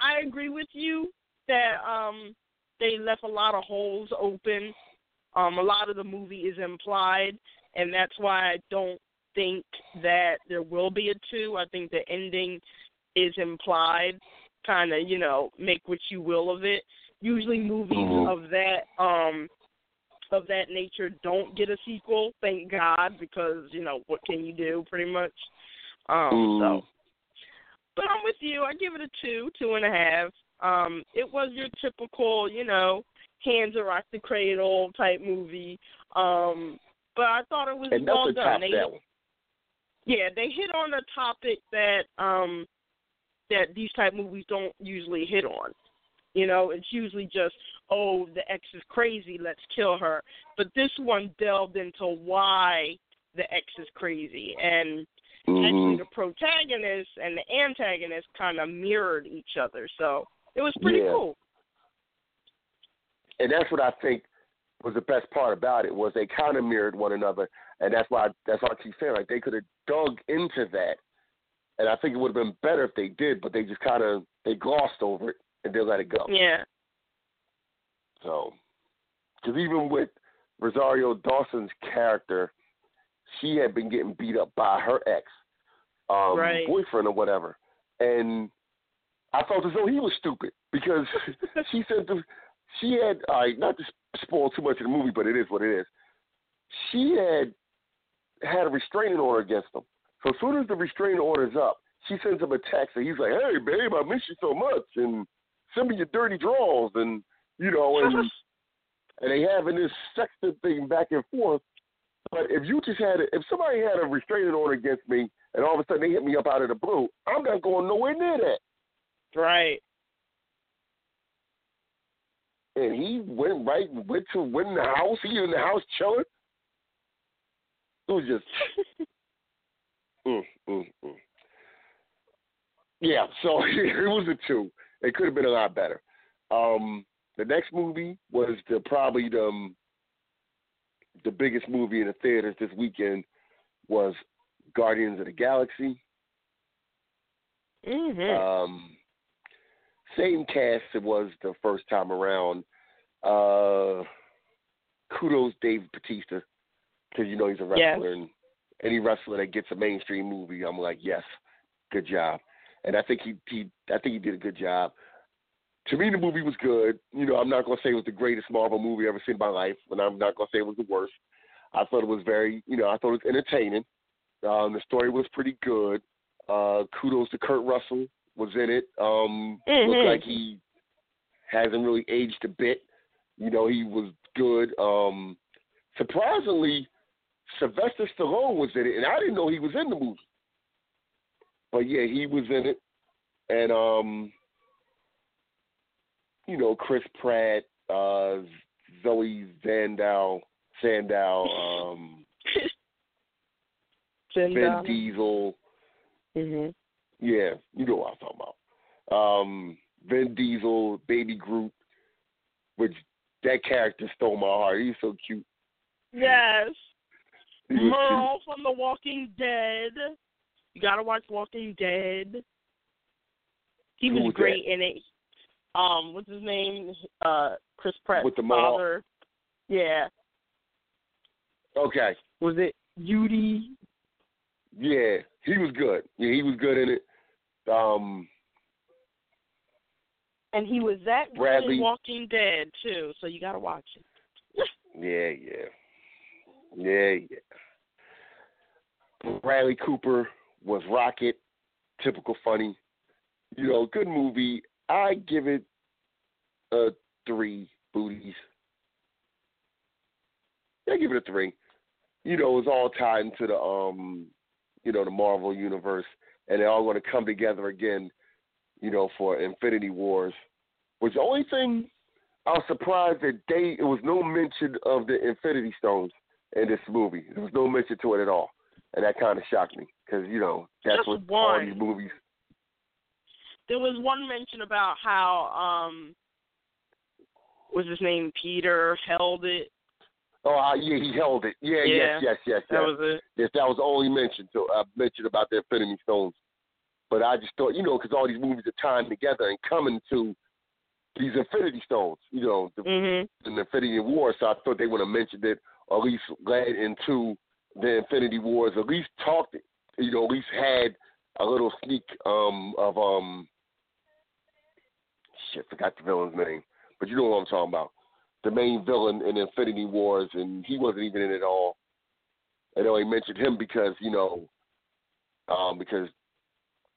I agree with you that um they left a lot of holes open. Um a lot of the movie is implied and that's why I don't think that there will be a two. I think the ending is implied, kind of, you know, make what you will of it. Usually movies Mhm. of that um of that nature don't get a sequel, thank God, because, you know, what can you do pretty much? Um Mm. so but I'm with you. I give it a two, two and a half. Um, it was your typical, you know, hands around the cradle type movie. Um, but I thought it was And well done. They, yeah, they hit on a topic that um that these type movies don't usually hit on. You know, it's usually just, oh, the ex is crazy, let's kill her. But this one delved into why the ex is crazy and actually Mhm. the protagonist and the antagonist kind of mirrored each other. So it was pretty Yeah. cool. and that's what I think was the best part about it was they kind of mirrored one another, and that's why that's why I keep saying like they could have dug into that, and I think it would have been better if they did, but they just kind of they glossed over it and they let it go. Yeah. So, because even with Rosario Dawson's character, she had been getting beat up by her ex um, Right. boyfriend or whatever, and I felt as though he was stupid because she said the, she had right, not to spoil too much of the movie, but it is what it is. She had had a restraining order against him. So as soon as the restraining order's up, she sends him a text and he's like, "Hey, babe, I miss you so much, and send me your dirty drawers." And you know, and and they having this sexting thing back and forth. But if you just had, a, if somebody had a restraining order against me, and all of a sudden they hit me up out of the blue, I'm not going nowhere near that. Right. And he went right, went to went in the house. He in the house chilling. It was just, mm, mm, mm. yeah. So it was a two. It could have been a lot better. Um, the next movie was the probably the um, the biggest movie in the theaters this weekend was Guardians of the Galaxy. Mhm. Um, same cast it was the first time around. Uh, kudos Dave Batista because you know he's a Yes. wrestler, and any wrestler that gets a mainstream movie, I'm like, yes, good job. And I think he, he I think he did a good job. To me, the movie was good. You know, I'm not gonna say it was the greatest Marvel movie I've ever seen in my life, and I'm not gonna say it was the worst. I thought it was very, you know, I thought it was entertaining. Um, the story was pretty good. Uh, kudos to Kurt Russell was in it. Um, Mhm. Looked like he hasn't really aged a bit. You know, he was good. Um, surprisingly, Sylvester Stallone was in it, and I didn't know he was in the movie. But yeah, he was in it, and um, you know, Chris Pratt, uh, Zoe Sandow, Sandow, um, Vin Zendaya. Diesel. Mhm. Yeah, you know what I'm talking about. Um, Vin Diesel, Baby Groot, which that character stole my heart. He's so cute. Yes. He was Merle from The Walking Dead. You gotta watch Walking Dead. He Who was was great in it. Um, what's his name? Uh, Chris Pratt's With the mohawk? father. Yeah. Okay. Was it Judy? Yeah, he was good. Yeah, he was good in it. Um, And he was that good Bradley- in Walking Dead too, so you gotta watch it. Yeah, yeah. Yeah, yeah. Bradley Cooper was Rocket, typical funny. You know, good movie. I give it a three booties. I give it a three. You know, it's all tied into the um you know, the Marvel universe and they're all gonna come together again, you know, for Infinity Wars. Which the only thing I was surprised that they it was no mention of the Infinity Stones in this movie. There was no mention to it at all, and that kind of shocked me because you know that's Just what all these movies. There was one mention about how um was his name Peter held it. Oh uh, yeah, he held it. Yeah, Yeah, yes, yes, yes, That yes. was it. yes, that was the only mention to uh, mentioned about the Infinity Stones. But I just thought, you know, because all these movies are tying together and coming to these Infinity Stones, you know, the, Mm-hmm. the Infinity War. So I thought they would have mentioned it, or at least led into the Infinity Wars, at least talked, you know, at least had a little sneak um, of um, shit, forgot the villain's name, but you know what I'm talking about. The main villain in Infinity Wars, and he wasn't even in it at all. know only mentioned him because you know, um, because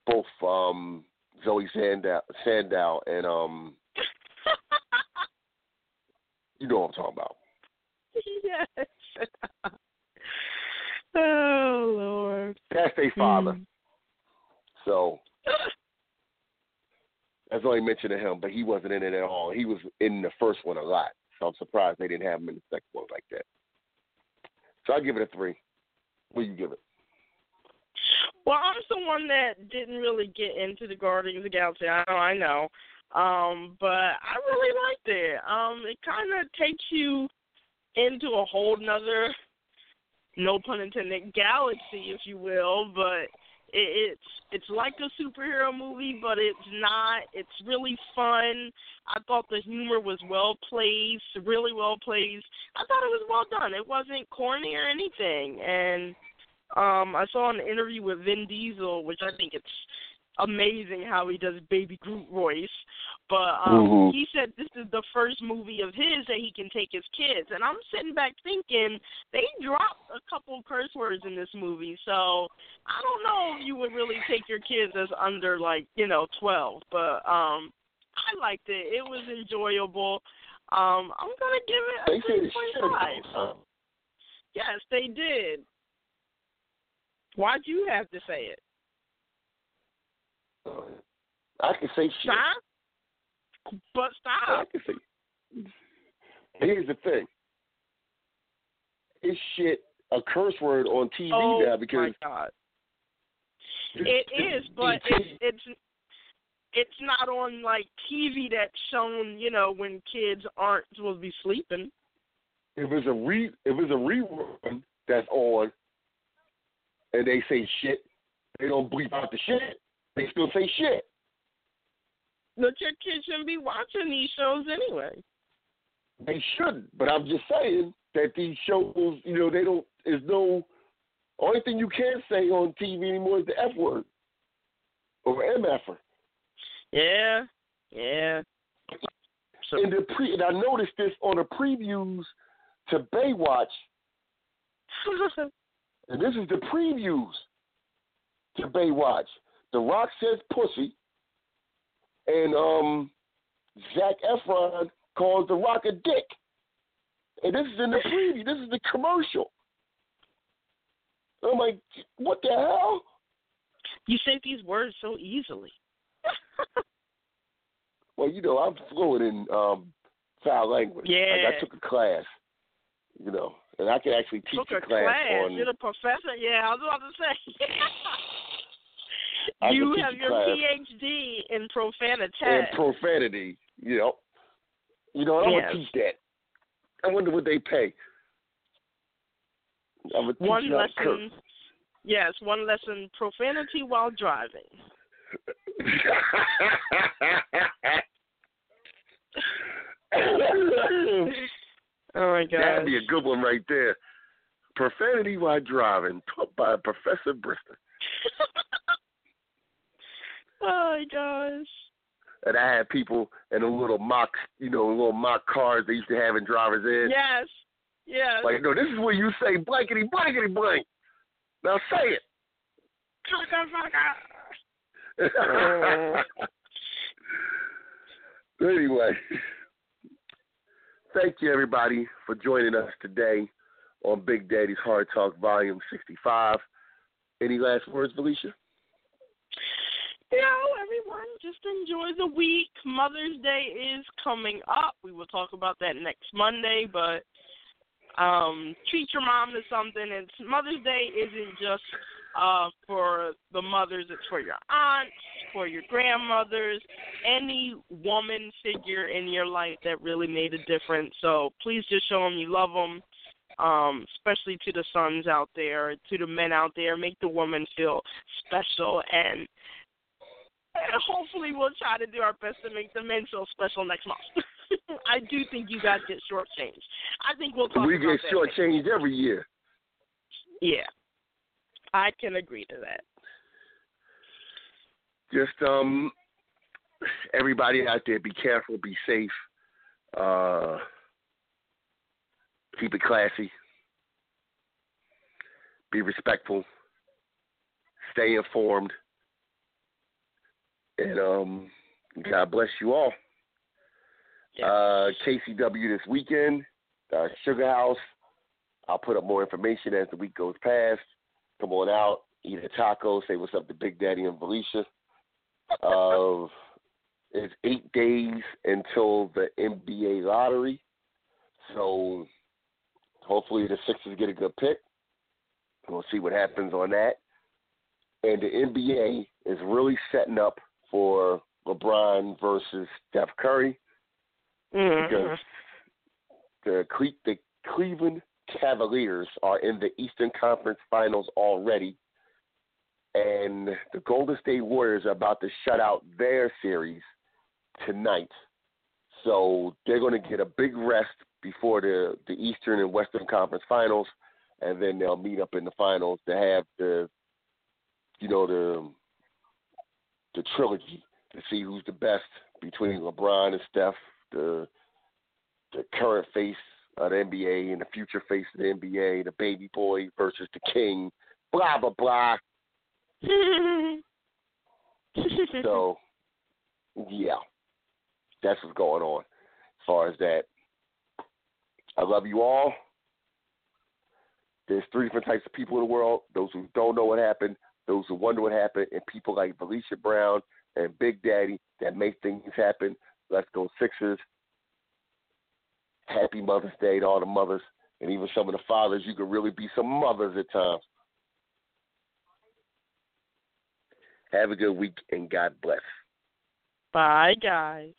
both um, Zoe Sandow, Sandow and um, you know what I'm talking about. yes. oh Lord. That's their father. Hmm. So that's only mention of him, but he wasn't in it at all. He was in the first one a lot. So I'm surprised they didn't have him in the second one like that. So I give it a three. What do you give it? Well, I'm someone that didn't really get into the Guardians of the Galaxy. I know, I know. Um, but I really liked it. Um, it kind of takes you into a whole nother, no pun intended, galaxy, if you will. But it, it's it's like a superhero movie, but it's not. It's really fun. I thought the humor was well placed, really well placed. I thought it was well done. It wasn't corny or anything, and um, I saw an interview with Vin Diesel, which I think it's amazing how he does Baby Groot voice. But um, Mhm. he said this is the first movie of his that he can take his kids, and I'm sitting back thinking they dropped a couple curse words in this movie, so I don't know if you would really take your kids as under like you know 12. But um, I liked it. It was enjoyable. Um, I'm gonna give it a said three it point should five. have. Yes, they did. Why'd you have to say it? I can say shit. Stop. But I stop. can say. Here's the thing. It's shit a curse word on TV oh now because my god. It is, but it's it's it's not on like TV that's shown, you know, when kids aren't supposed to be sleeping. if it's a re if it's a rerun that's on and they say shit, they don't bleep out the shit. They still say shit. But your kids shouldn't be watching these shows anyway. They shouldn't. But I'm just saying that these shows, you know, they don't. There's no. Only thing you can say on TV anymore is the F word or MFer. Yeah, yeah. So And the pre, and I noticed this on the previews to Baywatch, and this is the previews to Baywatch. The Rock says pussy, and um, Zac Efron calls The Rock a dick. And this is in the preview. This is the commercial. I'm like, what the hell? you say these words so easily. Well, you know, I'm fluent in um, foul language. Like Yeah. I took a class, you know, and I can actually teach Took a a class, class. on. You're the professor. Yeah, I was about to say. I you have your class. PhD in profanity. and profanity. You know, you know, I'm Yes. gonna teach that. I wonder what they pay. I'm gonna teach one to curse. lesson. Yes, one lesson profanity while driving. Oh my god. That'd be a good one right there. Profanity while driving, taught by Professor Brister. oh my gosh. and I had people in a little mock, you know, little mock cars they used to have in driver's ed. Yes. Yes. Like, no, this is where you say blankety blankety blank. Now say it. anyway, thank you everybody for joining us today on Big Daddy's Hard Talk Volume 65. Any last words, Valicia? You know, everyone, just enjoy the week. Mother's Day is coming up. We will talk about that next Monday, but um treat your mom to something. It's Mother's Day isn't just uh for the mothers, it's for your aunts, for your grandmothers, any woman figure in your life that really made a difference. So please just show them you love them. Um, especially to the sons out there, to the men out there, make the woman feel special and and hopefully we'll try to do our best to make the men feel special next month. I do think you guys get shortchanged. I think we'll talk we get shortchanged every year. Yeah, I can agree to that. Just um, everybody out there, be careful, be safe, uh, keep it classy, be respectful, stay informed, and um, God bless you all. Uh, KCW this weekend, uh, Sugar House. I'll put up more information as the week goes past. Come on out, eat a taco, say what's up to Big Daddy and Valicia. Uh, it's eight days until the NBA lottery, so hopefully the Sixers get a good pick. We'll see what happens on that. And the NBA is really setting up for LeBron versus Steph Curry mm-hmm. because the Cle- the Cleveland Cavaliers are in the Eastern Conference Finals already, and the Golden State Warriors are about to shut out their series tonight. So they're going to get a big rest before the the Eastern and Western Conference Finals, and then they'll meet up in the finals to have the, you know, the the trilogy to see who's the best between LeBron and Steph, the the current face of the NBA and the future face of the NBA, the baby boy versus the king, blah blah blah. so, yeah, that's what's going on as far as that. I love you all. There's three different types of people in the world: those who don't know what happened, those who wonder what happened, and people like Valicia Brown and Big Daddy that make things happen. Let's go Sixers. Happy Mother's Day to all the mothers and even some of the fathers. You can really be some mothers at times. Have a good week and God bless. Bye, guys.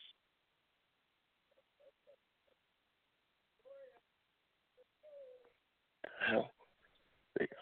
Hell. There you go.